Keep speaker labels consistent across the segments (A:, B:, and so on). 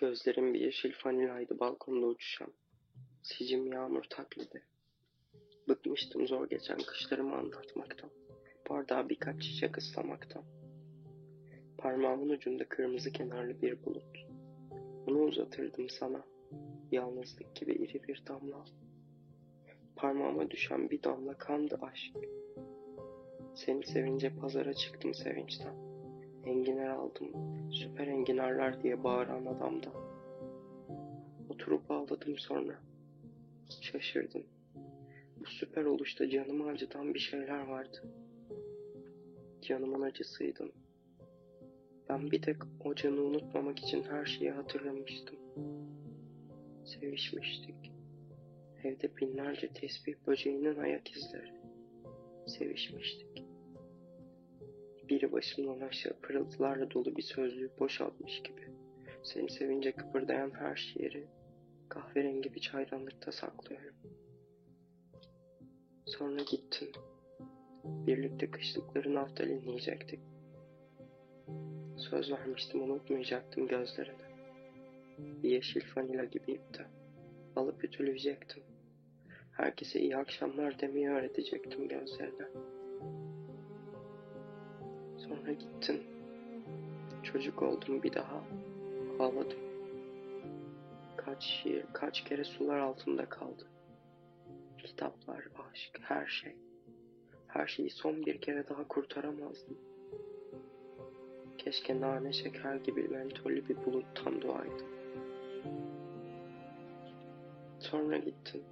A: Gözlerim bir yeşil fanilaydı balkonda uçuşan. Sicim yağmur taklidi. Bıkmıştım zor geçen kışlarımı anlatmaktan. Bardağa birkaç çiçek ıslamaktan. Parmağımın ucunda kırmızı kenarlı bir bulut. Onu uzatırdım sana. Yalnızlık gibi iri bir damla. Parmağıma düşen bir damla kandı aşk. Seni sevince pazara çıktım sevinçten. Enginar aldım, süper enginarlar diye bağıran adamda. Oturup ağladım sonra. Şaşırdım. Bu süper oluşta canımı acıtan bir şeyler vardı. Canımın acısıydın. Ben bir tek o canı unutmamak için her şeyi hatırlamıştım. Sevişmiştik. Evde binlerce tesbih böceğinin ayak izleri. Sevişmiştik. Biri başımdan aşağı pırıltılarla dolu bir sözlüğü boşaltmış gibi. Seni sevince kıpırdayan her şiiri kahverengi bir çaydanlıkta saklıyorum. Sonra gittin. Birlikte kışlıkları naftalinleyecektik. Söz vermiştim unutmayacaktım gözlerini. Bir yeşil fanila gibiydi. Alıp ütüleyecektim. Herkese iyi akşamlar demeyi öğretecektim gözlerine. Sonra gittin. Çocuk oldum bir daha. Ağladım. Kaç şiir, kaç kere sular altında kaldı. Kitaplar, aşk, her şey. Her şeyi son bir kere daha kurtaramazdım. Keşke nane şeker gibi mentollü bir buluttan doğaydım. Sonra gittin.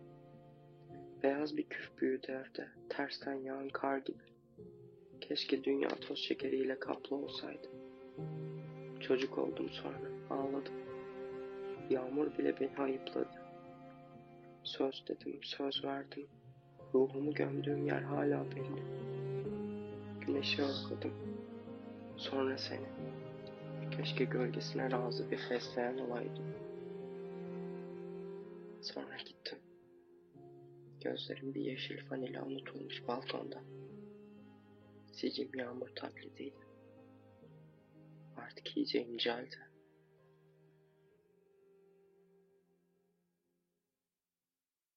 A: Beyaz bir küf büyüdü evde, tersten yağan kar gibi. Keşke dünya toz şekeriyle kaplı olsaydı. Çocuk oldum sonra, ağladım. Yağmur bile beni ayıpladı. Söz dedim, söz verdim. Ruhumu gömdüğüm yer hala belli. Güneşi özledim. Sonra seni. Keşke gölgesine razı bir fesleğen olaydım. Sonra gittim. Gözlerim bir yeşil fanila unutulmuş balkonda. Sicim yağmur taklidiydi. Artık iyice inceldi.